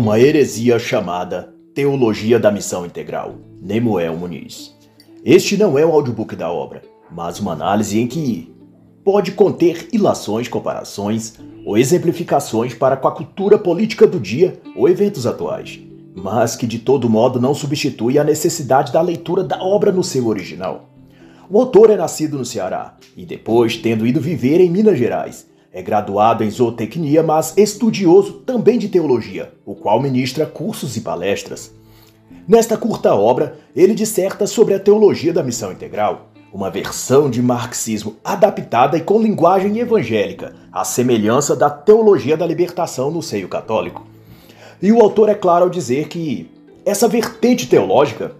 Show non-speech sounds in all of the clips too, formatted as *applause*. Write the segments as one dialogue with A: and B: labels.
A: uma heresia chamada Teologia da Missão Integral, Nemuel Muniz. Este não é o audiobook da obra, mas uma análise em que pode conter ilações, comparações ou exemplificações para com a cultura política do dia ou eventos atuais, mas que de todo modo não substitui a necessidade da leitura da obra no seu original. O autor é nascido no Ceará e depois, tendo ido viver em Minas Gerais, é graduado em zootecnia, mas estudioso também de teologia, o qual ministra cursos e palestras. Nesta curta obra, ele disserta sobre a teologia da missão integral, uma versão de marxismo adaptada e com linguagem evangélica, à semelhança da teologia da libertação no seio católico. E o autor é claro ao dizer que essa vertente teológica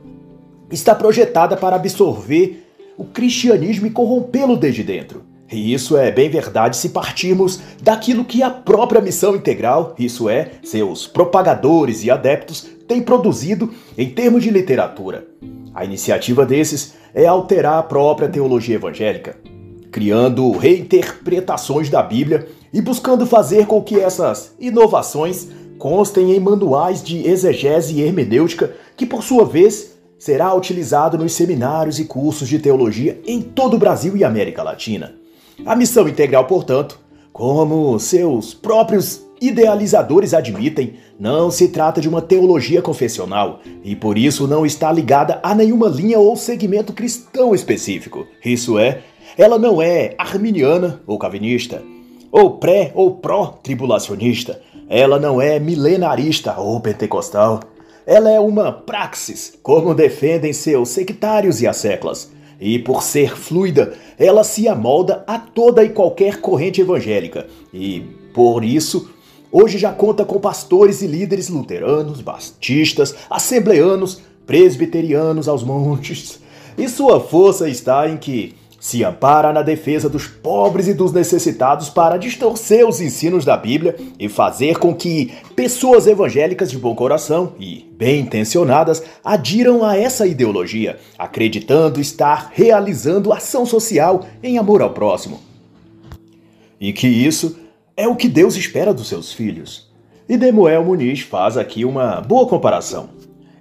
A: está projetada para absorver o cristianismo e corrompê-lo desde dentro. E isso é bem verdade se partirmos daquilo que a própria missão integral, isso é, seus propagadores e adeptos, têm produzido em termos de literatura. A iniciativa desses é alterar a própria teologia evangélica, criando reinterpretações da Bíblia e buscando fazer com que essas inovações constem em manuais de exegese e hermenêutica, que por sua vez será utilizado nos seminários e cursos de teologia em todo o Brasil e América Latina. A missão integral, portanto, como seus próprios idealizadores admitem, não se trata de uma teologia confessional e por isso não está ligada a nenhuma linha ou segmento cristão específico. Isso é, ela não é arminiana ou calvinista, ou pré ou pró-tribulacionista. Ela não é milenarista ou pentecostal. Ela é uma praxis, como defendem seus sectários e asseclas e por ser fluida, ela se amolda a toda e qualquer corrente evangélica. E por isso, hoje já conta com pastores e líderes luteranos, batistas, assembleanos, presbiterianos aos montes. E sua força está em que se ampara na defesa dos pobres e dos necessitados para distorcer os ensinos da Bíblia e fazer com que pessoas evangélicas de bom coração e bem intencionadas adiram a essa ideologia, acreditando estar realizando ação social em amor ao próximo. E que isso é o que Deus espera dos seus filhos. E Demuel Muniz faz aqui uma boa comparação.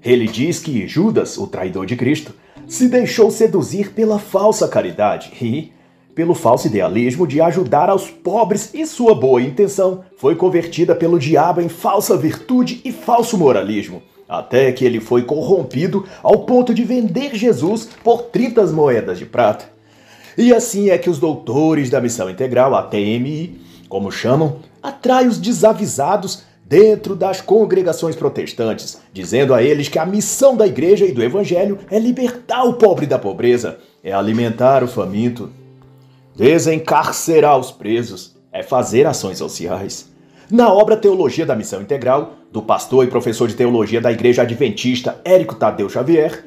A: Ele diz que Judas, o traidor de Cristo, se deixou seduzir pela falsa caridade e, pelo falso idealismo de ajudar aos pobres e sua boa intenção foi convertida pelo diabo em falsa virtude e falso moralismo, até que ele foi corrompido ao ponto de vender Jesus por 30 moedas de prata. E assim é que os doutores da missão integral, a TMI, como chamam, atrai os desavisados dentro das congregações protestantes, dizendo a eles que a missão da igreja e do evangelho é libertar o pobre da pobreza, é alimentar o faminto, desencarcerar os presos, é fazer ações sociais. Na obra Teologia da Missão Integral, do pastor e professor de teologia da Igreja Adventista Érico Tadeu Xavier,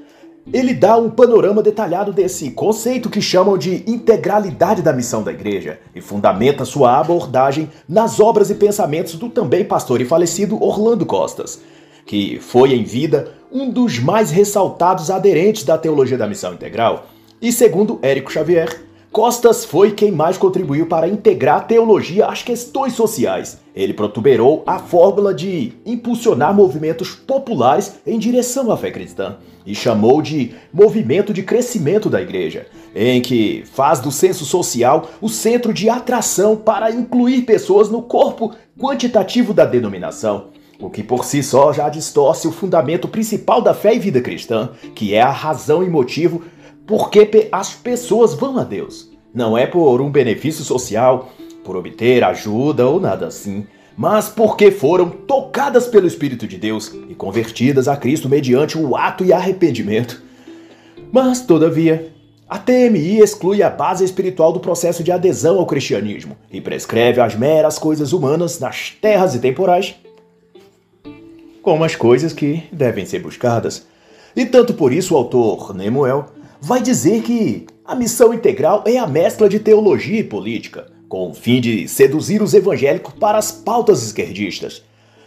A: ele dá um panorama detalhado desse conceito que chamam de integralidade da missão da igreja e fundamenta sua abordagem nas obras e pensamentos do também pastor e falecido Orlando Costas, que foi em vida um dos mais ressaltados aderentes da teologia da missão integral. E segundo Érico Xavier, Costas foi quem mais contribuiu para integrar a teologia às questões sociais. Ele protuberou a fórmula de impulsionar movimentos populares em direção à fé cristã e chamou de movimento de crescimento da igreja, em que faz do senso social o centro de atração para incluir pessoas no corpo quantitativo da denominação. O que por si só já distorce o fundamento principal da fé e vida cristã, que é a razão e motivo porque as pessoas vão a Deus. Não é por um benefício social, por obter ajuda ou nada assim, mas porque foram tocadas pelo Espírito de Deus e convertidas a Cristo mediante o ato e arrependimento. Mas, todavia, a TMI exclui a base espiritual do processo de adesão ao cristianismo e prescreve as meras coisas humanas nas terras e temporais como as coisas que devem ser buscadas. E tanto por isso o autor Nemuel vai dizer que a missão integral é a mescla de teologia e política, com o fim de seduzir os evangélicos para as pautas esquerdistas.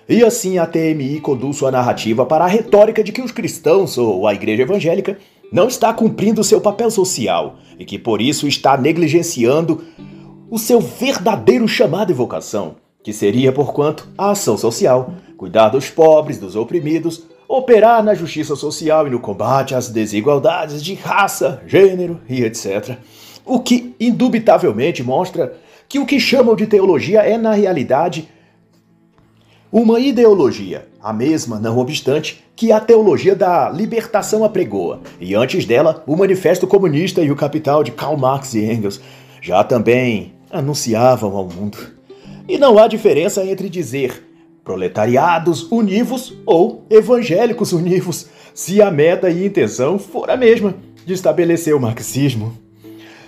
A: E assim a TMI conduz sua narrativa para a retórica de que os cristãos ou a igreja evangélica não está cumprindo seu papel social e que por isso está negligenciando o seu verdadeiro chamado e vocação, que seria, porquanto, a ação social, cuidar dos pobres, dos oprimidos, operar na justiça social e no combate às desigualdades de raça, gênero e etc. O que indubitavelmente mostra que o que chamam de teologia é, na realidade, uma ideologia, a mesma, não obstante, que a teologia da libertação apregoa, e antes dela, o Manifesto Comunista e o Capital de Karl Marx e Engels já também anunciavam ao mundo. E não há diferença entre dizer proletariados univos ou evangélicos univos, se a meta e intenção for a mesma de estabelecer o marxismo.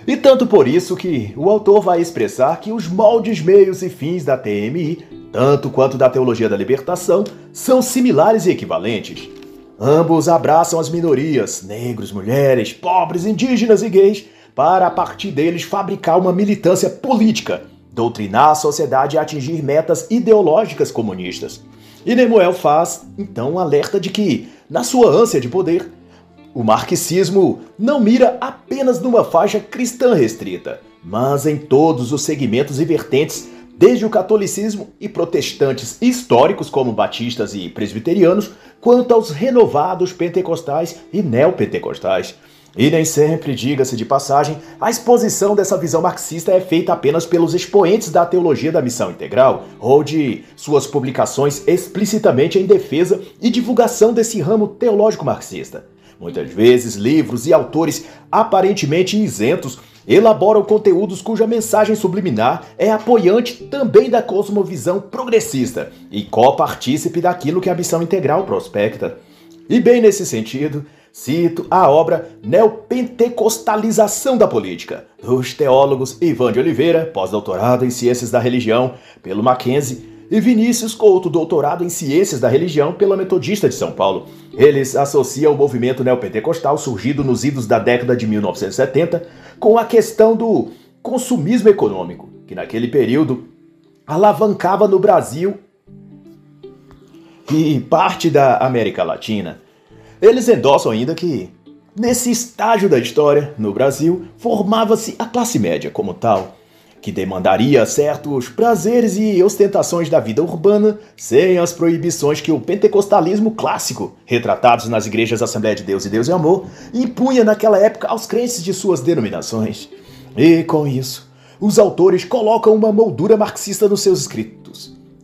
A: E tanto por isso que o autor vai expressar que os moldes, meios e fins da TMI, tanto quanto da teologia da libertação, são similares e equivalentes. Ambos abraçam as minorias, negros, mulheres, pobres, indígenas e gays, para a partir deles fabricar uma militância política, doutrinar a sociedade e atingir metas ideológicas comunistas. E Nemuel faz, então, alerta de que, na sua ânsia de poder, o marxismo não mira apenas numa faixa cristã restrita, mas em todos os segmentos e vertentes, desde o catolicismo e protestantes históricos como batistas e presbiterianos, quanto aos renovados pentecostais e neopentecostais. E nem sempre, diga-se de passagem, a exposição dessa visão marxista é feita apenas pelos expoentes da teologia da missão integral ou de suas publicações explicitamente em defesa e divulgação desse ramo teológico marxista. Muitas vezes, livros e autores aparentemente isentos elaboram conteúdos cuja mensagem subliminar é apoiante também da cosmovisão progressista e copartícipe daquilo que a missão integral prospecta. E bem nesse sentido, cito a obra Neopentecostalização da Política, dos teólogos Ivan de Oliveira, pós-doutorado em Ciências da Religião pelo Mackenzie, e Vinícius Couto, doutorado em Ciências da Religião pela Metodista de São Paulo. Eles associam o movimento neopentecostal surgido nos idos da década de 1970 com a questão do consumismo econômico, que naquele período alavancava no Brasil e parte da América Latina. Eles endossam ainda que, nesse estágio da história, no Brasil, formava-se a classe média como tal que demandaria certos prazeres e ostentações da vida urbana sem as proibições que o pentecostalismo clássico, retratados nas igrejas Assembleia de Deus e Deus e Amor, impunha naquela época aos crentes de suas denominações. E com isso, os autores colocam uma moldura marxista nos seus escritos,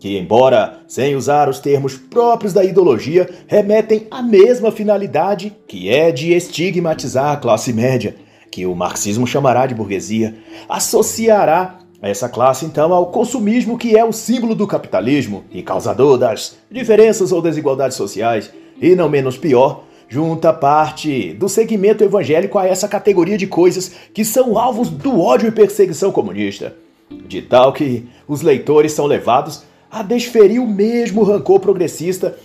A: que, embora sem usar os termos próprios da ideologia, remetem à mesma finalidade, que é de estigmatizar a classe média que o marxismo chamará de burguesia, associará essa classe então ao consumismo que é o símbolo do capitalismo e causador das diferenças ou desigualdades sociais, e não menos pior, junta parte do segmento evangélico a essa categoria de coisas que são alvos do ódio e perseguição comunista, de tal que os leitores são levados a desferir o mesmo rancor progressista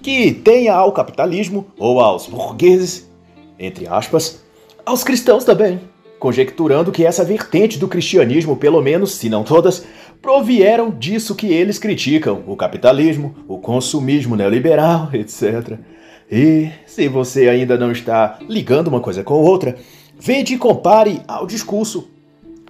A: que tenha ao capitalismo ou aos burgueses, entre aspas, aos cristãos também, conjecturando que essa vertente do cristianismo, pelo menos, se não todas, provieram disso que eles criticam: o capitalismo, o consumismo neoliberal, *laughs* etc. E se você ainda não está ligando uma coisa com outra, veja e compare ao discurso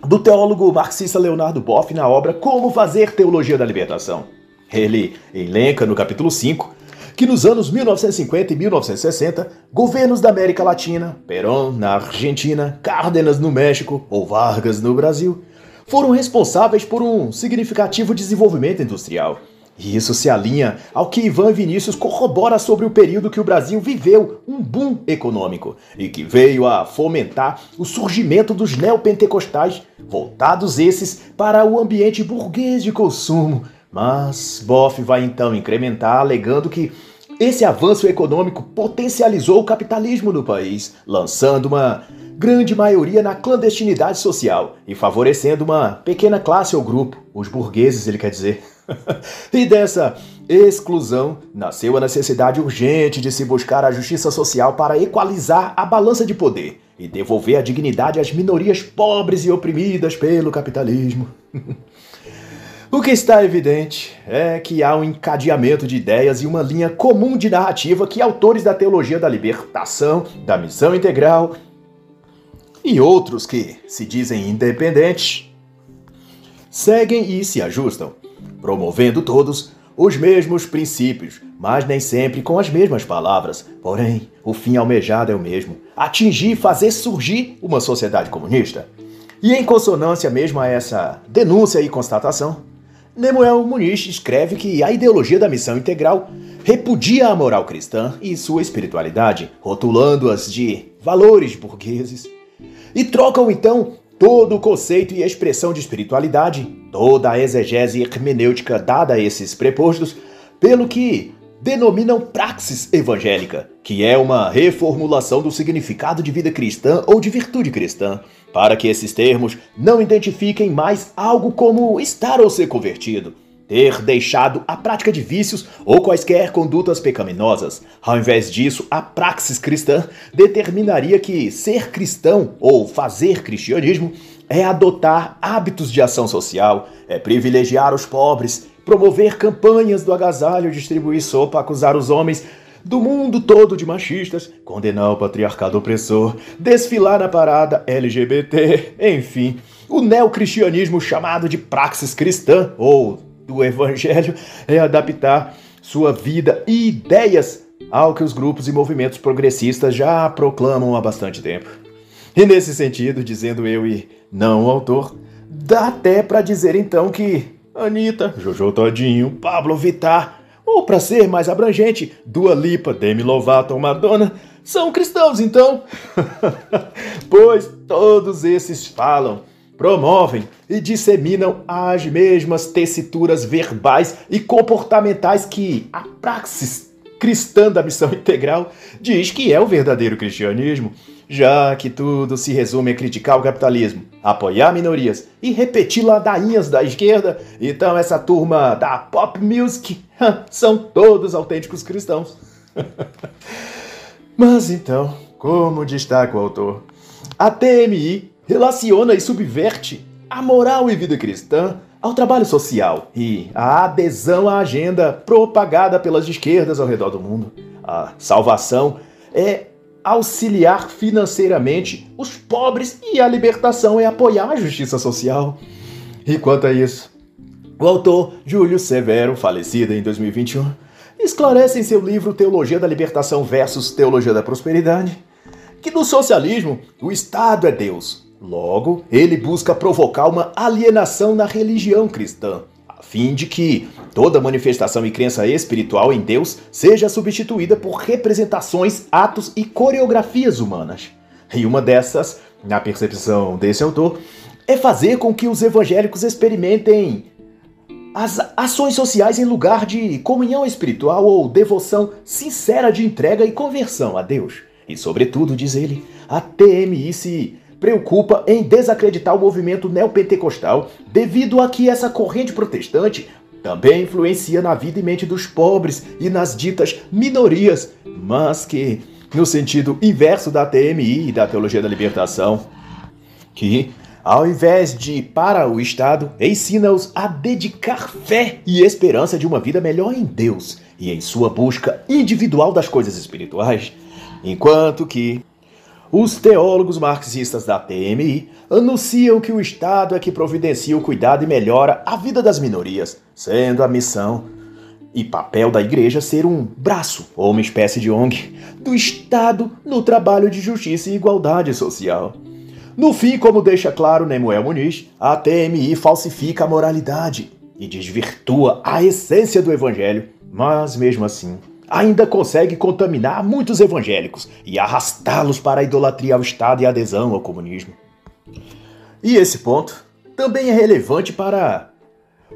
A: do teólogo marxista Leonardo Boff na obra Como Fazer Teologia da Libertação. Ele elenca no capítulo 5 que nos anos 1950 e 1960, governos da América Latina, Perón na Argentina, Cárdenas no México ou Vargas no Brasil, foram responsáveis por um significativo desenvolvimento industrial. E isso se alinha ao que Ivan Vinícius corrobora sobre o período que o Brasil viveu um boom econômico e que veio a fomentar o surgimento dos neopentecostais, voltados esses para o ambiente burguês de consumo, mas Boff vai então incrementar, alegando que esse avanço econômico potencializou o capitalismo no país, lançando uma grande maioria na clandestinidade social e favorecendo uma pequena classe ou grupo, os burgueses, ele quer dizer. *laughs* e dessa exclusão nasceu a necessidade urgente de se buscar a justiça social para equalizar a balança de poder e devolver a dignidade às minorias pobres e oprimidas pelo capitalismo. *laughs* O que está evidente é que há um encadeamento de ideias e uma linha comum de narrativa que autores da teologia da libertação, da missão integral e outros que se dizem independentes seguem e se ajustam. promovendo todos os mesmos princípios, mas nem sempre com as mesmas palavras. Porém, o fim almejado é o mesmo: atingir e fazer surgir uma sociedade comunista. E em consonância mesmo a essa denúncia e constatação, Nemuel Muniz escreve que a ideologia da missão integral repudia a moral cristã e sua espiritualidade, rotulando-as de valores burgueses, e trocam então todo o conceito e expressão de espiritualidade, toda a exegese hermenêutica dada a esses prepostos, pelo que denominam praxis evangélica, que é uma reformulação do significado de vida cristã ou de virtude cristã, para que esses termos não identifiquem mais algo como estar ou ser convertido, ter deixado a prática de vícios ou quaisquer condutas pecaminosas. Ao invés disso, a praxis cristã determinaria que ser cristão ou fazer cristianismo é adotar hábitos de ação social, é privilegiar os pobres, promover campanhas do agasalho, distribuir sopa, acusar os homens do mundo todo de machistas, condenar o patriarcado opressor, desfilar na parada LGBT, enfim, o neocristianismo chamado de praxis cristã ou do Evangelho *laughs* é adaptar sua vida e ideias ao que os grupos e movimentos progressistas já proclamam há bastante tempo. E nesse sentido, dizendo eu e não o autor, dá até para dizer então que Anitta, Jojo Todinho, Pablo Vittar, ou para ser mais abrangente, Dua Lipa, Demi Lovato ou Madonna, são cristãos então? *laughs* pois todos esses falam promovem e disseminam as mesmas tessituras verbais e comportamentais que a praxis cristã da missão integral diz que é o verdadeiro cristianismo, já que tudo se resume a criticar o capitalismo, apoiar minorias e repetir ladainhas da esquerda, então essa turma da pop music são todos autênticos cristãos. *laughs* Mas então, como destaca o autor, a TMI relaciona e subverte a moral e vida cristã ao trabalho social e à adesão à agenda propagada pelas esquerdas ao redor do mundo. A salvação é auxiliar financeiramente os pobres e a libertação é apoiar a justiça social. E quanto a isso, o autor Júlio Severo, falecido em 2021, esclarece em seu livro Teologia da Libertação versus Teologia da Prosperidade que no socialismo o Estado é Deus Logo, ele busca provocar uma alienação na religião cristã, a fim de que toda manifestação e crença espiritual em Deus seja substituída por representações, atos e coreografias humanas. E uma dessas, na percepção desse autor, é fazer com que os evangélicos experimentem as ações sociais em lugar de comunhão espiritual ou devoção sincera de entrega e conversão a Deus. E, sobretudo, diz ele, a TMI se preocupa em desacreditar o movimento neopentecostal devido a que essa corrente protestante também influencia na vida e mente dos pobres e nas ditas minorias, mas que, no sentido inverso da TMI e da teologia da libertação, que, ao invés de para o Estado, ensina-os a dedicar fé e esperança de uma vida melhor em Deus e em sua busca individual das coisas espirituais, enquanto que os teólogos marxistas da TMI anunciam que o Estado é que providencia o cuidado e melhora a vida das minorias, sendo a missão e papel da igreja ser um braço ou uma espécie de ONG do Estado no trabalho de justiça e igualdade social. No fim, como deixa claro Nemuel Muniz, a TMI falsifica a moralidade e desvirtua a essência do evangelho, mas mesmo assim ainda consegue contaminar muitos evangélicos e arrastá-los para a idolatria ao Estado e adesão ao comunismo. E esse ponto também é relevante para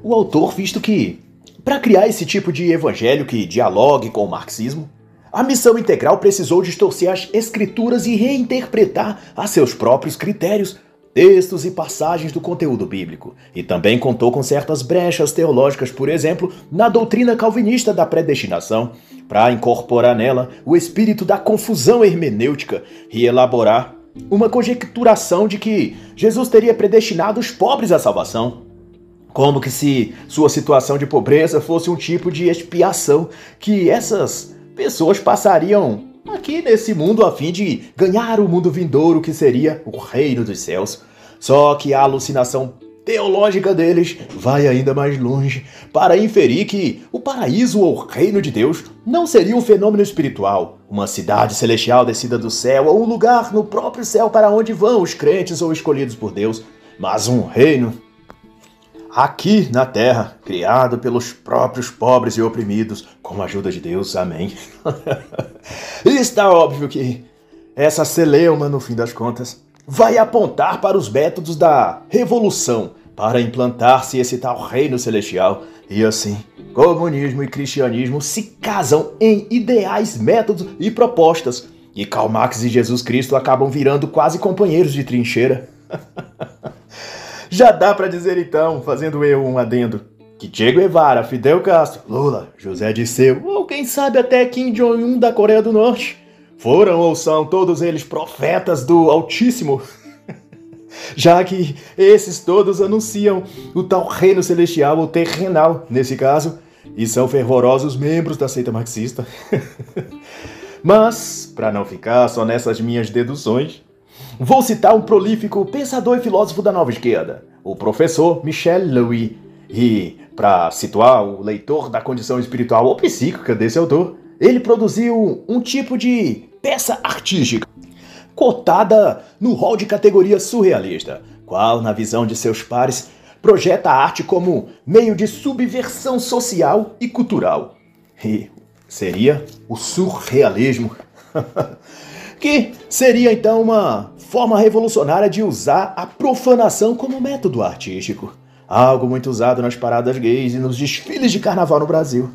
A: o autor, visto que, para criar esse tipo de evangelho que dialogue com o marxismo, a missão integral precisou distorcer as escrituras e reinterpretar a seus próprios critérios textos e passagens do conteúdo bíblico, e também contou com certas brechas teológicas, por exemplo, na doutrina calvinista da predestinação, para incorporar nela o espírito da confusão hermenêutica e elaborar uma conjecturação de que Jesus teria predestinado os pobres à salvação. Como que se sua situação de pobreza fosse um tipo de expiação que essas pessoas passariam aqui nesse mundo a fim de ganhar o mundo vindouro que seria o reino dos céus. Só que a alucinação teológica deles vai ainda mais longe para inferir que o paraíso ou reino de Deus não seria um fenômeno espiritual, uma cidade celestial descida do céu ou um lugar no próprio céu para onde vão os crentes ou escolhidos por Deus, mas um reino aqui na terra, criado pelos próprios pobres e oprimidos, com a ajuda de Deus. Amém. *laughs* e está óbvio que essa celeuma, no fim das contas, vai apontar para os métodos da revolução para implantar-se esse tal reino celestial. E assim, comunismo e cristianismo se casam em ideais, métodos e propostas. E Karl Marx e Jesus Cristo acabam virando quase companheiros de trincheira. *laughs* Já dá para dizer então, fazendo eu um adendo, que Che Guevara, Fidel Castro, Lula, José Disseu, ou quem sabe até Kim Jong-un da Coreia do Norte, foram ou são todos eles profetas do Altíssimo? *laughs* Já que esses todos anunciam o tal reino celestial ou terrenal, nesse caso, e são fervorosos membros da seita marxista. *laughs* Mas, para não ficar só nessas minhas deduções, vou citar um prolífico pensador e filósofo da nova esquerda, o professor Michel Louis. E, para situar o leitor da condição espiritual ou psíquica desse autor, ele produziu um tipo de peça artística cotada no hall de categoria surrealista, qual, na visão de seus pares, projeta a arte como meio de subversão social e cultural. E seria o surrealismo. *laughs* que seria então uma forma revolucionária de usar a profanação como método artístico. Algo muito usado nas paradas gays e nos desfiles de carnaval no Brasil.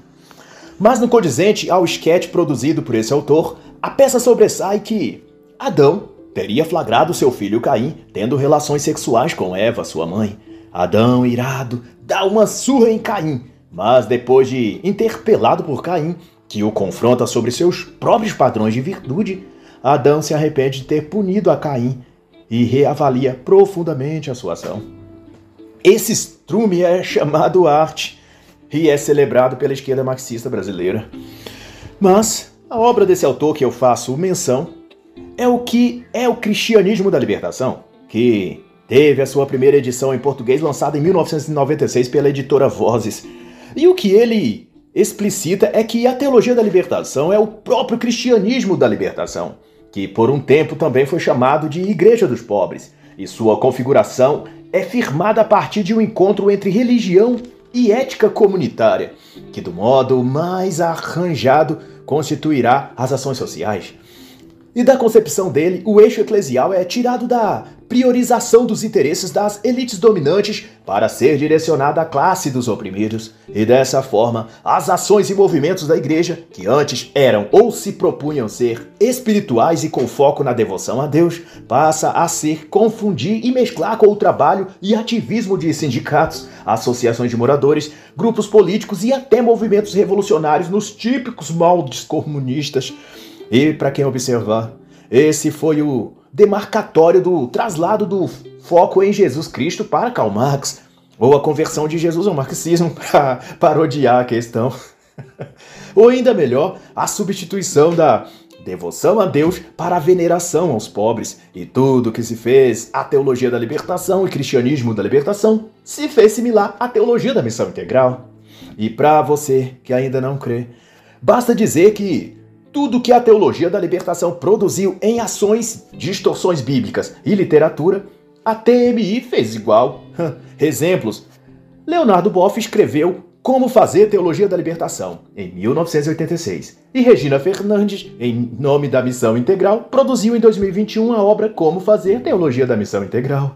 A: Mas no condizente ao esquete produzido por esse autor, a peça sobressai que Adão teria flagrado seu filho Caim tendo relações sexuais com Eva, sua mãe. Adão, irado, dá uma surra em Caim, mas depois de interpelado por Caim, que o confronta sobre seus próprios padrões de virtude, Adão se arrepende de ter punido a Caim e reavalia profundamente a sua ação. Esse estrume é chamado arte e é celebrado pela esquerda marxista brasileira. Mas a obra desse autor que eu faço menção é o que é o Cristianismo da Libertação, que teve a sua primeira edição em português lançada em 1996 pela editora Vozes. E o que ele explicita é que a teologia da libertação é o próprio cristianismo da libertação, que por um tempo também foi chamado de Igreja dos Pobres, e sua configuração é firmada a partir de um encontro entre religião e ética comunitária, que do modo mais arranjado constituirá as ações sociais. E da concepção dele, o eixo eclesial é tirado da priorização dos interesses das elites dominantes para ser direcionado à classe dos oprimidos. E dessa forma, as ações e movimentos da igreja, que antes eram ou se propunham ser espirituais e com foco na devoção a Deus, passa a ser confundir e mesclar com o trabalho e ativismo de sindicatos, associações de moradores, grupos políticos e até movimentos revolucionários nos típicos moldes comunistas. E para quem observar, esse foi o demarcatório do traslado do foco em Jesus Cristo para Karl Marx, ou a conversão de Jesus ao marxismo *laughs* para parodiar a questão. *laughs* ou ainda melhor, a substituição da devoção a Deus para a veneração aos pobres. E tudo que se fez a teologia da libertação e cristianismo da libertação se fez similar à teologia da missão integral. E para você que ainda não crê, basta dizer que tudo que a teologia da libertação produziu em ações, distorções bíblicas e literatura, a TMI fez igual. Exemplos: Leonardo Boff escreveu Como Fazer Teologia da Libertação, em 1986, e Regina Fernandes, em nome da Missão Integral, produziu em 2021 a obra Como Fazer Teologia da Missão Integral.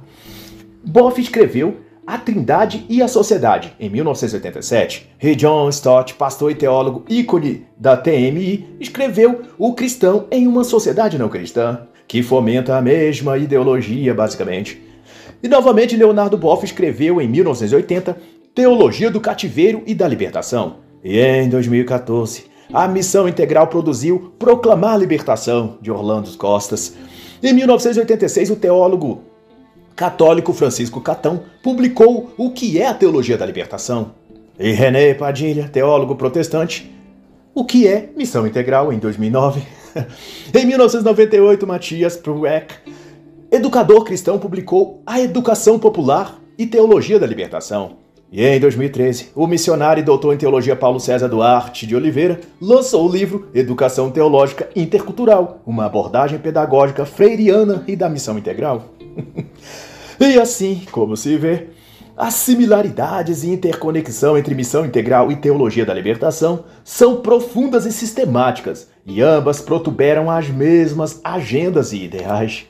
A: Boff escreveu a Trindade e a Sociedade, em 1987. E John Stott, pastor e teólogo ícone da TMI, escreveu O Cristão em uma Sociedade Não Cristã, que fomenta a mesma ideologia, basicamente. E novamente Leonardo Boff escreveu em 1980 Teologia do Cativeiro e da Libertação. E em 2014, a Missão Integral produziu Proclamar a Libertação, de Orlando Costas. Em 1986, o teólogo católico Francisco Catão publicou O que é a Teologia da Libertação. E René Padilha, teólogo protestante, O que é Missão Integral, em 2009. *laughs* em 1998, Matias Prueck, educador cristão, publicou A Educação Popular, e Teologia da Libertação. E em 2013, o missionário e doutor em teologia Paulo César Duarte de Oliveira lançou o livro Educação Teológica Intercultural, uma abordagem pedagógica freiriana e da missão integral. *laughs* e assim, como se vê, as similaridades e interconexão entre missão integral e teologia da libertação são profundas e sistemáticas, e ambas protuberam as mesmas agendas e ideais.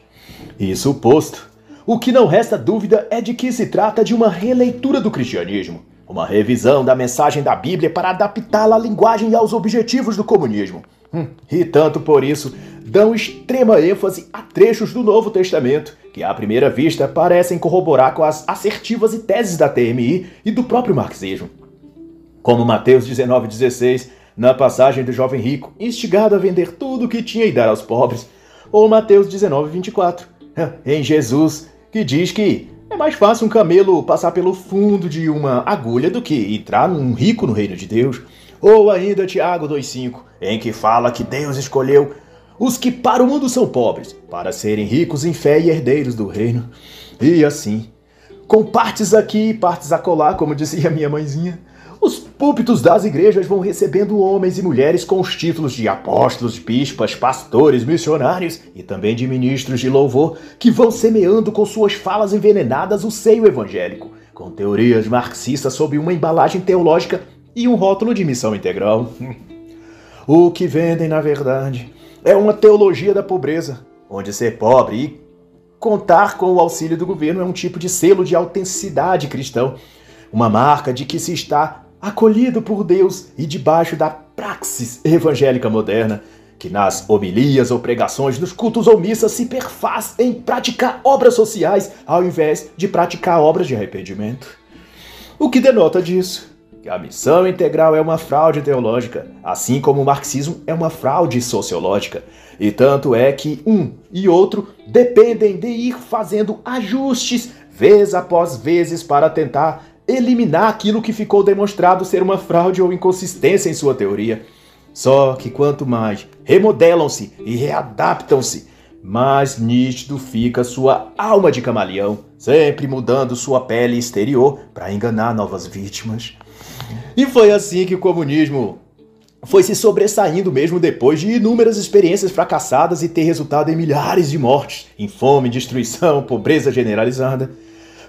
A: Isso posto, o que não resta dúvida é de que se trata de uma releitura do cristianismo, uma revisão da mensagem da Bíblia para adaptá-la à linguagem e aos objetivos do comunismo. Hum, e tanto por isso, dão extrema ênfase a trechos do Novo Testamento, que à primeira vista parecem corroborar com as assertivas e teses da TMI e do próprio marxismo. Como Mateus 19,16, na passagem do jovem rico, instigado a vender tudo o que tinha e dar aos pobres, ou Mateus 19,24, *laughs* em Jesus, que diz que é mais fácil um camelo passar pelo fundo de uma agulha do que entrar num rico no reino de Deus. Ou ainda Tiago 2,5, em que fala que Deus escolheu os que para o mundo são pobres, para serem ricos em fé e herdeiros do reino. E assim, com partes aqui e partes acolá, como dizia minha mãezinha, os púlpitos das igrejas vão recebendo homens e mulheres com os títulos de apóstolos, bispas, pastores, missionários e também de ministros de louvor, que vão semeando com suas falas envenenadas o seio evangélico, com teorias marxistas sob uma embalagem teológica e um rótulo de missão integral. *laughs* o que vendem, na verdade, é uma teologia da pobreza, onde ser pobre e contar com o auxílio do governo é um tipo de selo de autenticidade cristão, uma marca de que se está acolhido por Deus e debaixo da praxis evangélica moderna, que nas homilias ou pregações, nos cultos ou missas se perfaz em praticar obras sociais ao invés de praticar obras de arrependimento. O que denota disso? Que a missão integral é uma fraude teológica, assim como o marxismo é uma fraude sociológica. E tanto é que um e outro dependem de ir fazendo ajustes vez após vezes para tentar eliminar aquilo que ficou demonstrado ser uma fraude ou inconsistência em sua teoria. Só que quanto mais remodelam-se e readaptam-se, mais nítido fica sua alma de camaleão, sempre mudando sua pele exterior para enganar novas vítimas. E foi assim que o comunismo foi se sobressaindo mesmo depois de inúmeras experiências fracassadas e ter resultado em milhares de mortes, em fome, destruição, pobreza generalizada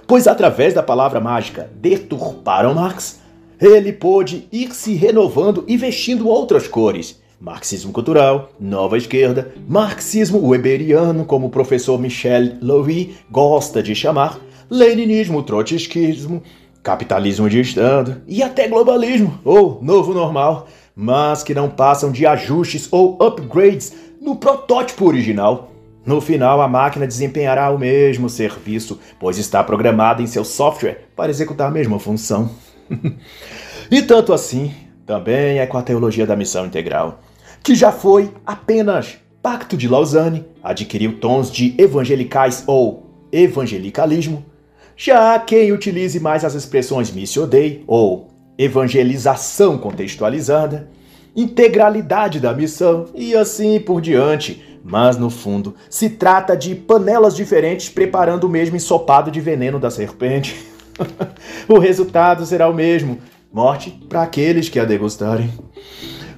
A: pois através da palavra mágica deturparam Marx, ele pôde ir se renovando e vestindo outras cores. Marxismo cultural, nova esquerda, marxismo weberiano, como o professor Michel Louis gosta de chamar, leninismo, trotskismo, capitalismo de Estado e até globalismo, ou novo normal, mas que não passam de ajustes ou upgrades no protótipo original. No final, a máquina desempenhará o mesmo serviço, pois está programada em seu software para executar a mesma função. *laughs* e tanto assim, também é com a teologia da missão integral, que já foi apenas Pacto de Lausanne, adquiriu tons de evangelicais ou evangelicalismo, já quem utilize mais as expressões missio dei ou evangelização contextualizada, integralidade da missão e assim por diante, mas no fundo, se trata de panelas diferentes preparando o mesmo ensopado de veneno da serpente. *laughs* o resultado será o mesmo: morte para aqueles que a degustarem.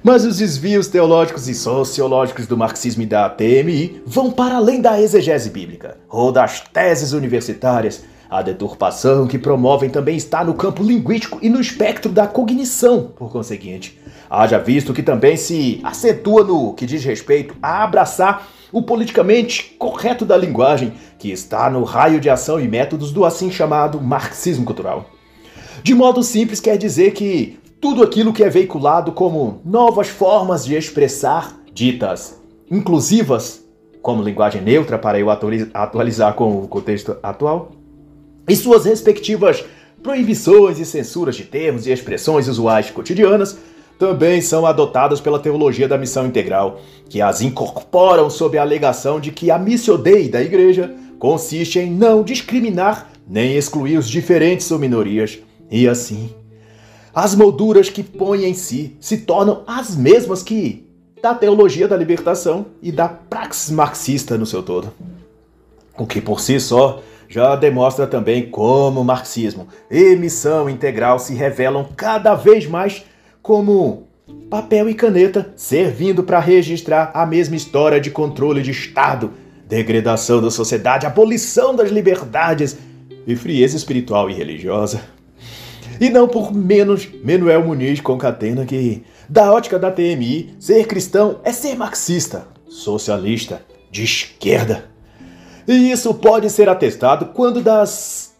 A: Mas os desvios teológicos e sociológicos do marxismo e da TMI vão para além da exegese bíblica ou das teses universitárias. A deturpação que promovem também está no campo linguístico e no espectro da cognição, por conseguinte. Haja visto que também se acentua no que diz respeito a abraçar o politicamente correto da linguagem, que está no raio de ação e métodos do assim chamado marxismo cultural. De modo simples, quer dizer que tudo aquilo que é veiculado como novas formas de expressar, ditas inclusivas, como linguagem neutra para eu atualizar com o contexto atual, e suas respectivas proibições e censuras de termos e expressões usuais cotidianas, também são adotadas pela teologia da missão integral, que as incorporam sob a alegação de que a missio dei da igreja consiste em não discriminar nem excluir os diferentes ou minorias, e assim, as molduras que põe em si se tornam as mesmas que da teologia da libertação e da praxis marxista no seu todo. O que por si só já demonstra também como o marxismo e missão integral se revelam cada vez mais como papel e caneta servindo para registrar a mesma história de controle de Estado, degradação da sociedade, abolição das liberdades e frieza espiritual e religiosa. E não por menos, Manuel Muniz concatena que, da ótica da TMI, ser cristão é ser marxista, socialista, de esquerda. E isso pode ser atestado quando das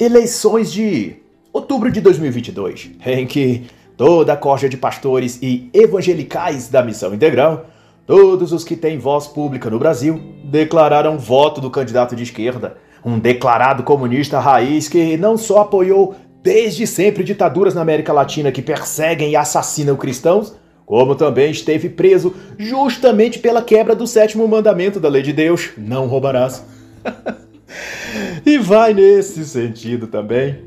A: eleições de outubro de 2022, *laughs* em que toda a corja de pastores e evangelicais da Missão Integral, todos os que têm voz pública no Brasil, declararam voto do candidato de esquerda, um declarado comunista raiz que não só apoiou desde sempre ditaduras na América Latina que perseguem e assassinam cristãos, como também esteve preso justamente pela quebra do sétimo mandamento da lei de Deus: não roubarás. *laughs* e vai nesse sentido também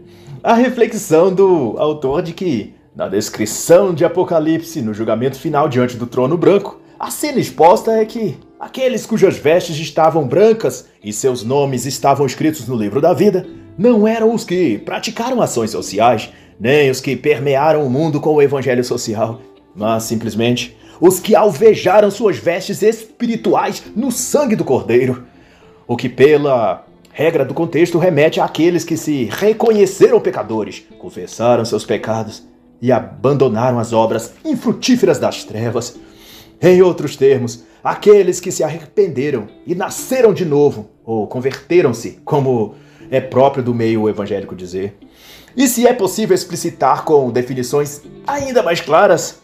A: a reflexão do autor de que, na descrição de Apocalipse, no julgamento final diante do trono branco, a cena exposta é que aqueles cujas vestes estavam brancas e seus nomes estavam escritos no livro da vida não eram os que praticaram ações sociais, nem os que permearam o mundo com o evangelho social, mas simplesmente os que alvejaram suas vestes espirituais no sangue do Cordeiro. O que, pela regra do contexto, remete àqueles que se reconheceram pecadores, confessaram seus pecados e abandonaram as obras infrutíferas das trevas. Em outros termos, aqueles que se arrependeram e nasceram de novo, ou converteram-se, como é próprio do meio evangélico dizer. E se é possível explicitar com definições ainda mais claras,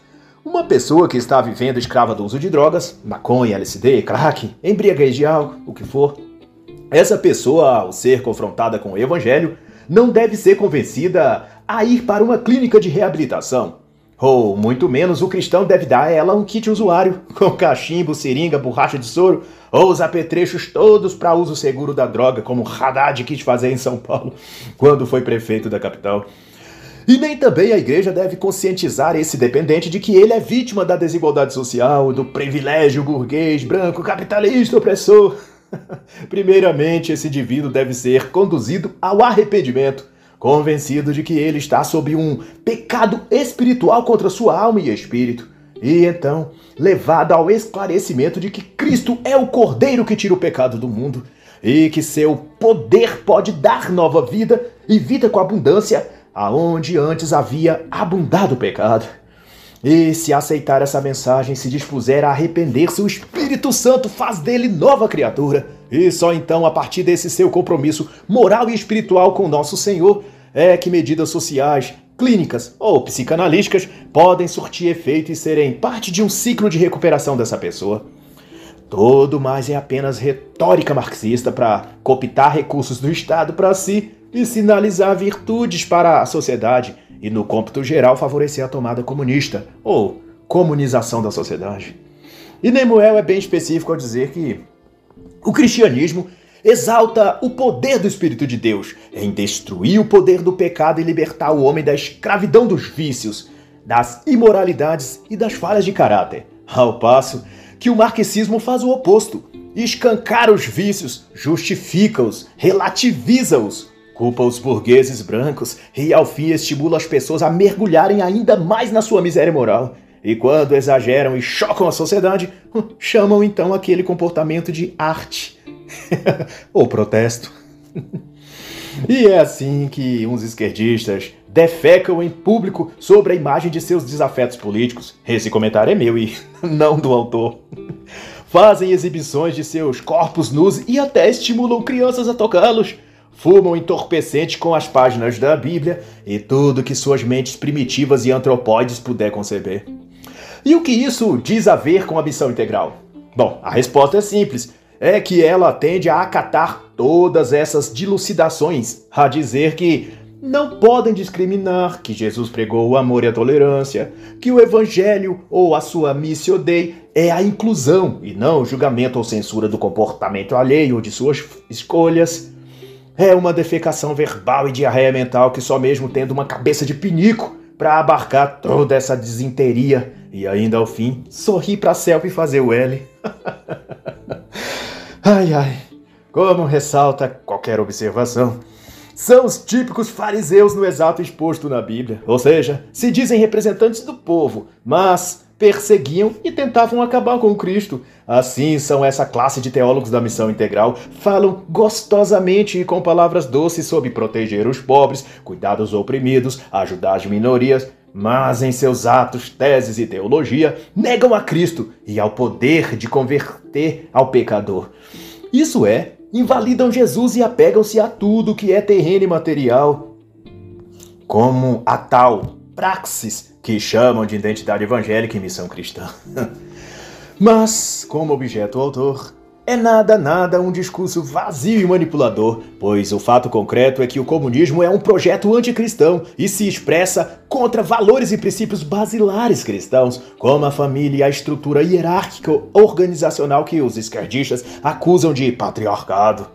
A: uma pessoa que está vivendo escrava do uso de drogas, maconha, LSD, crack, embriaguez de álcool, o que for, essa pessoa, ao ser confrontada com o evangelho, não deve ser convencida a ir para uma clínica de reabilitação. Ou, muito menos, o cristão deve dar a ela um kit usuário, *laughs* com cachimbo, seringa, borracha de soro, ou os apetrechos todos para uso seguro da droga, como Haddad quis fazer em São Paulo, *laughs* quando foi prefeito da capital. E nem também a igreja deve conscientizar esse dependente de que ele é vítima da desigualdade social, do privilégio burguês, branco, capitalista, opressor. *laughs* Primeiramente, esse indivíduo deve ser conduzido ao arrependimento, convencido de que ele está sob um pecado espiritual contra sua alma e espírito, e então levado ao esclarecimento de que Cristo é o Cordeiro que tira o pecado do mundo e que seu poder pode dar nova vida e vida com abundância aonde antes havia abundado o pecado. E se aceitar essa mensagem, se dispuser a arrepender-se, o Espírito Santo faz dele nova criatura. E só então, a partir desse seu compromisso moral e espiritual com nosso Senhor, é que medidas sociais, clínicas ou psicanalísticas podem surtir efeito e serem parte de um ciclo de recuperação dessa pessoa. Todo mais é apenas retórica marxista para cooptar recursos do Estado para si e sinalizar virtudes para a sociedade e, no cômputo geral, favorecer a tomada comunista ou comunização da sociedade. E Nemuel é bem específico ao dizer que o cristianismo exalta o poder do Espírito de Deus em destruir o poder do pecado e libertar o homem da escravidão dos vícios, das imoralidades e das falhas de caráter, ao passo que o marxismo faz o oposto, escancara os vícios, justifica-os, relativiza-os, culpa os burgueses brancos e ao fim estimula as pessoas a mergulharem ainda mais na sua miséria moral. E quando exageram e chocam a sociedade, chamam então aquele comportamento de arte *laughs* ou protesto. *laughs* e é assim que uns esquerdistas defecam em público sobre a imagem de seus desafetos políticos. Esse comentário é meu e *laughs* não do autor. Fazem exibições de seus corpos nus e até estimulam crianças a tocá-los fumam entorpecente com as páginas da Bíblia e tudo que suas mentes primitivas e antropóides puder conceber. E o que isso diz a ver com a missão integral? Bom, a resposta é simples. É que ela tende a acatar todas essas dilucidações, a dizer que não podem discriminar, que Jesus pregou o amor e a tolerância, que o evangelho ou a sua missio dei é a inclusão e não o julgamento ou censura do comportamento alheio ou de suas escolhas. É uma defecação verbal e diarreia mental que só mesmo tendo uma cabeça de pinico para abarcar toda essa desinteria e ainda ao fim sorrir para selfie e fazer o L. *laughs* ai ai. como ressalta qualquer observação, são os típicos fariseus no exato exposto na Bíblia, ou seja, se dizem representantes do povo, mas perseguiam e tentavam acabar com Cristo. Assim são essa classe de teólogos da missão integral, falam gostosamente e com palavras doces sobre proteger os pobres, cuidar dos oprimidos, ajudar as minorias, mas em seus atos, teses e teologia negam a Cristo e ao poder de converter ao pecador. Isso é, invalidam Jesus e apegam-se a tudo que é terreno e material, como a tal praxis que chamam de identidade evangélica e missão cristã. *laughs* Mas, como objeto o autor, é nada, nada um discurso vazio e manipulador, pois o fato concreto é que o comunismo é um projeto anticristão e se expressa contra valores e princípios basilares cristãos, como a família e a estrutura hierárquica organizacional que os esquerdistas acusam de patriarcado.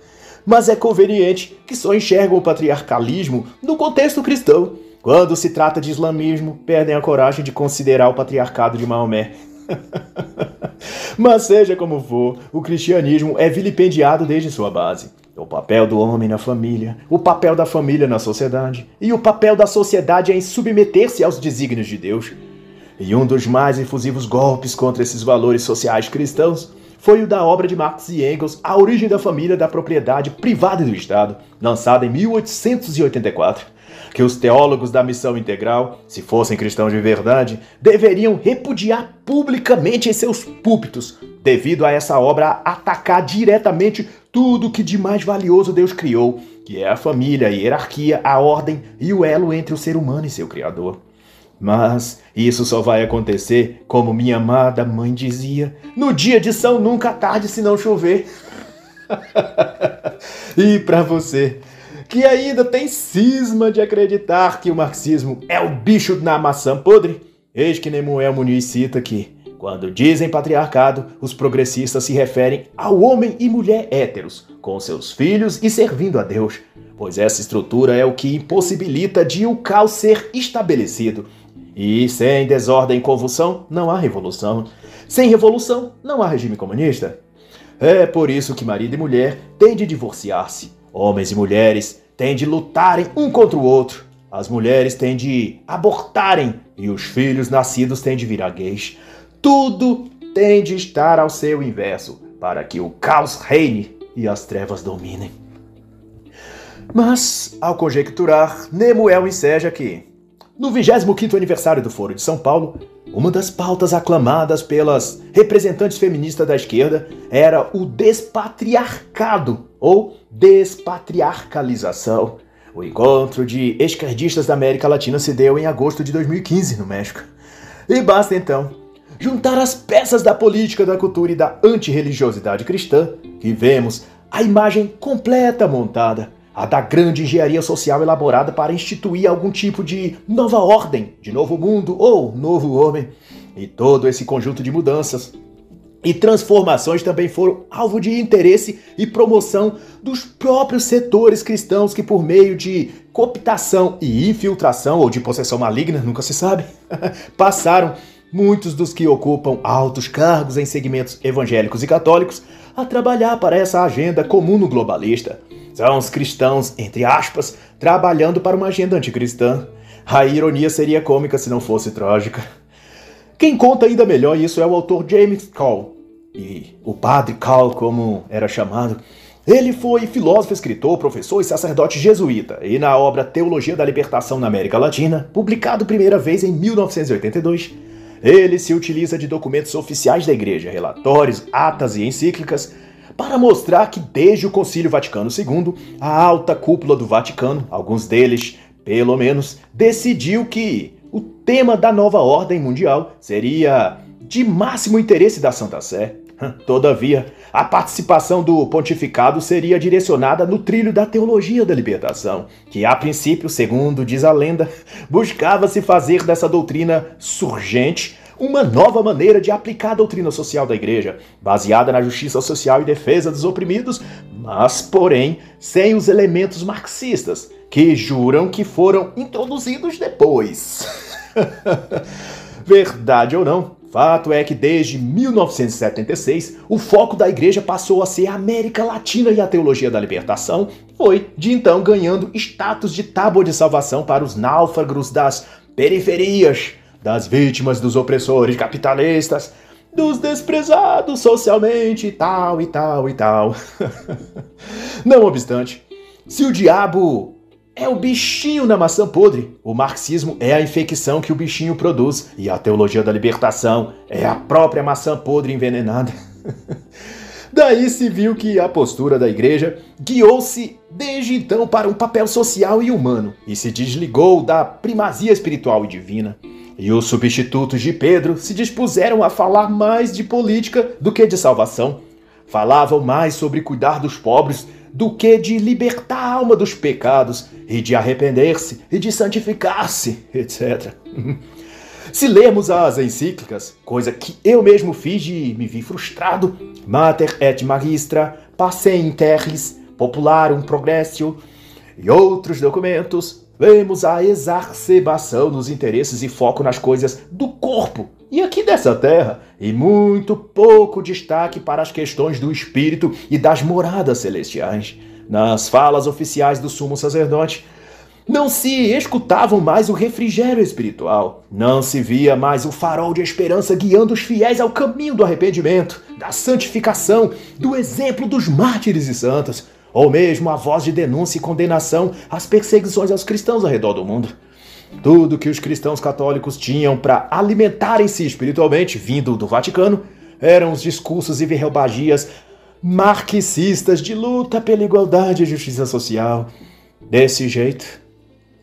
A: Mas é conveniente que só enxergam o patriarcalismo no contexto cristão quando se trata de islamismo, perdem a coragem de considerar o patriarcado de Maomé. *laughs* Mas seja como for, o cristianismo é vilipendiado desde sua base. O papel do homem na família, o papel da família na sociedade e o papel da sociedade é em submeter-se aos desígnios de Deus. E um dos mais efusivos golpes contra esses valores sociais cristãos foi o da obra de Marx e Engels, A Origem da Família da Propriedade Privada e do Estado, lançada em 1884 que os teólogos da missão integral, se fossem cristãos de verdade, deveriam repudiar publicamente em seus púlpitos, devido a essa obra atacar diretamente tudo que de mais valioso Deus criou, que é a família, a hierarquia, a ordem e o elo entre o ser humano e seu Criador. Mas isso só vai acontecer, como minha amada mãe dizia, no dia de São Nunca Tarde se não chover. *laughs* e para você, que ainda tem cisma de acreditar que o marxismo é o bicho na maçã podre, eis que Nemuel Muniz cita que, quando dizem patriarcado, os progressistas se referem ao homem e mulher héteros, com seus filhos e servindo a Deus, pois essa estrutura é o que impossibilita de o caos ser estabelecido. E sem desordem e convulsão, não há revolução. Sem revolução, não há regime comunista. É por isso que marido e mulher têm de divorciar-se. Homens e mulheres têm de lutarem um contra o outro. As mulheres têm de abortarem e os filhos nascidos têm de virar gays. Tudo tem de estar ao seu inverso para que o caos reine e as trevas dominem. Mas, ao conjecturar, Nemuel enseja que, no 25º aniversário do Foro de São Paulo, uma das pautas aclamadas pelas representantes feministas da esquerda era o despatriarcado ou despatriarcalização. O encontro de esquerdistas da América Latina se deu em agosto de 2015 no México. E basta então juntar as peças da política, da cultura e da antirreligiosidade cristã que vemos a imagem completa montada a da grande engenharia social elaborada para instituir algum tipo de nova ordem, de novo mundo ou novo homem. E todo esse conjunto de mudanças e transformações também foram alvo de interesse e promoção dos próprios setores cristãos que, por meio de cooptação e infiltração, ou de possessão maligna, nunca se sabe, *laughs* passaram muitos dos que ocupam altos cargos em segmentos evangélicos e católicos a trabalhar para essa agenda comum no globalista. São os cristãos, entre aspas, trabalhando para uma agenda anticristã. A ironia seria cômica se não fosse trágica. Quem conta ainda melhor isso é o autor James Cole. E o padre Cole, como era chamado, ele foi filósofo, escritor, professor e sacerdote jesuíta, e na obra Teologia da Libertação na América Latina, publicado primeira vez em 1982, ele se utiliza de documentos oficiais da Igreja, relatórios, atas e encíclicas, para mostrar que desde o Concílio Vaticano II, a alta cúpula do Vaticano, alguns deles, pelo menos, decidiu que o tema da nova ordem mundial seria de máximo interesse da Santa Sé. *laughs* Todavia, a participação do pontificado seria direcionada no trilho da teologia da libertação, que a princípio, segundo diz a lenda, *laughs* buscava se fazer dessa doutrina surgente uma nova maneira de aplicar a doutrina social da igreja, baseada na justiça social e defesa dos oprimidos, mas, porém, sem os elementos marxistas, que juram que foram introduzidos depois. *laughs* Verdade ou não, Fato é que desde 1976 o foco da igreja passou a ser a América Latina e a teologia da libertação foi, de então, ganhando status de tábua de salvação para os náufragos das periferias, das vítimas dos opressores capitalistas, dos desprezados socialmente e tal e tal e tal. *laughs* Não obstante, se o diabo é o bichinho na maçã podre. O marxismo é a infecção que o bichinho produz. E a teologia da libertação é a própria maçã podre envenenada. *laughs* Daí se viu que a postura da igreja guiou-se desde então para um papel social e humano e se desligou da primazia espiritual e divina. E os substitutos de Pedro se dispuseram a falar mais de política do que de salvação. Falavam mais sobre cuidar dos pobres do que de libertar a alma dos pecados e de arrepender-se e de santificar-se, etc. *laughs* Se lermos as encíclicas, coisa que eu mesmo fiz e me vi frustrado, Mater et Magistra, Passem in Terris, Popularum Progressio e outros documentos, vemos a exacerbação nos interesses e foco nas coisas do corpo e aqui dessa terra, e muito pouco destaque para as questões do espírito e das moradas celestiais. Nas falas oficiais do sumo sacerdote, não se escutavam mais o refrigério espiritual, não se via mais o farol de esperança guiando os fiéis ao caminho do arrependimento, da santificação, do exemplo dos mártires e santos, ou mesmo a voz de denúncia e condenação às perseguições aos cristãos ao redor do mundo. Tudo que os cristãos católicos tinham para alimentarem-se espiritualmente, vindo do Vaticano, eram os discursos e verbagias marxistas de luta pela igualdade e justiça social. Desse jeito,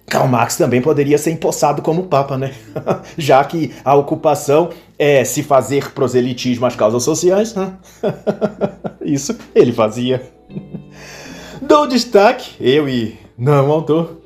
A: Karl Marx também poderia ser empossado como Papa, né? *laughs* Já que a ocupação é se fazer proselitismo às causas sociais. Né? *laughs* Isso ele fazia. Dou destaque, eu e não autor,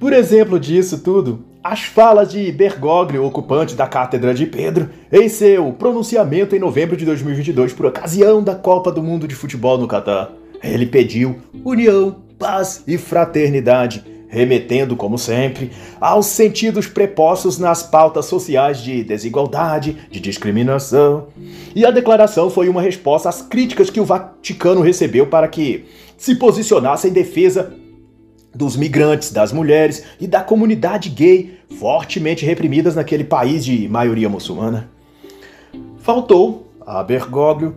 A: por exemplo disso tudo, as falas de Bergoglio, ocupante da Cátedra de Pedro, em seu pronunciamento em novembro de 2022 por ocasião da Copa do Mundo de Futebol no Catar. Ele pediu união, paz e fraternidade, remetendo, como sempre, aos sentidos prepostos nas pautas sociais de desigualdade, de discriminação. E a declaração foi uma resposta às críticas que o Vaticano recebeu para que se posicionasse em defesa dos migrantes, das mulheres e da comunidade gay fortemente reprimidas naquele país de maioria muçulmana. Faltou a Bergoglio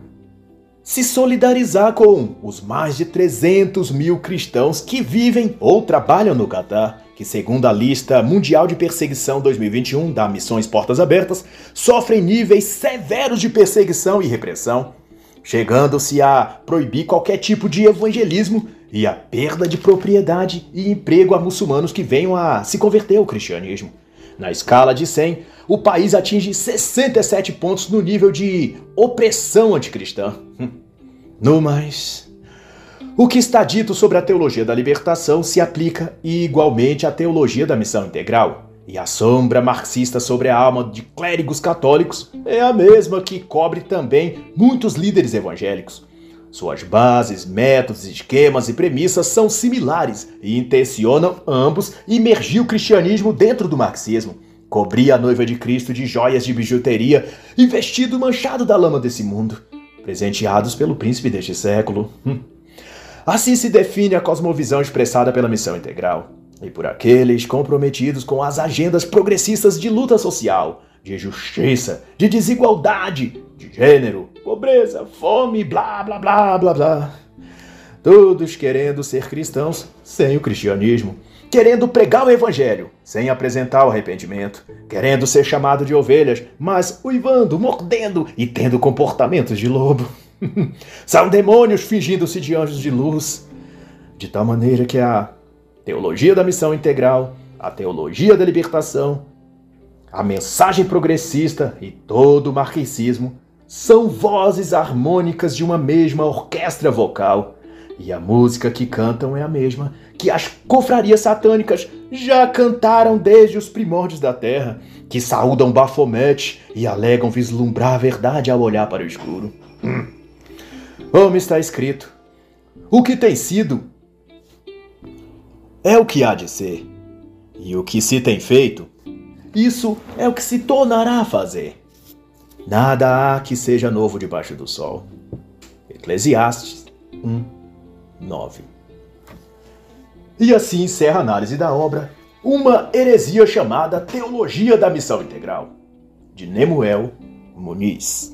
A: se solidarizar com os mais de 300 mil cristãos que vivem ou trabalham no Catar, que, segundo a lista mundial de perseguição 2021 da Missões Portas Abertas, sofrem níveis severos de perseguição e repressão, chegando-se a proibir qualquer tipo de evangelismo e a perda de propriedade e emprego a muçulmanos que venham a se converter ao cristianismo. Na escala de 100, o país atinge 67 pontos no nível de opressão anticristã. *laughs* No mais, o que está dito sobre a teologia da libertação se aplica igualmente à teologia da missão integral. E a sombra marxista sobre a alma de clérigos católicos é a mesma que cobre também muitos líderes evangélicos. Suas bases, métodos, esquemas e premissas são similares e intencionam ambos imergir o cristianismo dentro do marxismo, cobrir a noiva de Cristo de joias de bijuteria e vestido manchado da lama desse mundo, presenteados pelo príncipe deste século. Hum. Assim se define a cosmovisão expressada pela missão integral, e por aqueles comprometidos com as agendas progressistas de luta social, de justiça, de desigualdade, de gênero, pobreza, fome, blá blá blá blá blá. Todos querendo ser cristãos sem o cristianismo, querendo pregar o evangelho sem apresentar o arrependimento, querendo ser chamado de ovelhas, mas uivando, mordendo e tendo comportamentos de lobo. *laughs* São demônios fingindo-se de anjos de luz, de tal maneira que a teologia da missão integral, a teologia da libertação, a mensagem progressista e todo o marxismo são vozes harmônicas de uma mesma orquestra vocal. E a música que cantam é a mesma que as confrarias satânicas já cantaram desde os primórdios da terra, que saúdam Bafomete e alegam vislumbrar a verdade ao olhar para o escuro. Hum. Como está escrito, o que tem sido é o que há de ser, e o que se tem feito, isso é o que se tornará a fazer. Nada há que seja novo debaixo do sol. Eclesiastes 1, 9. E assim encerra a análise da obra Uma heresia chamada Teologia da Missão Integral, de Nemuel Muniz.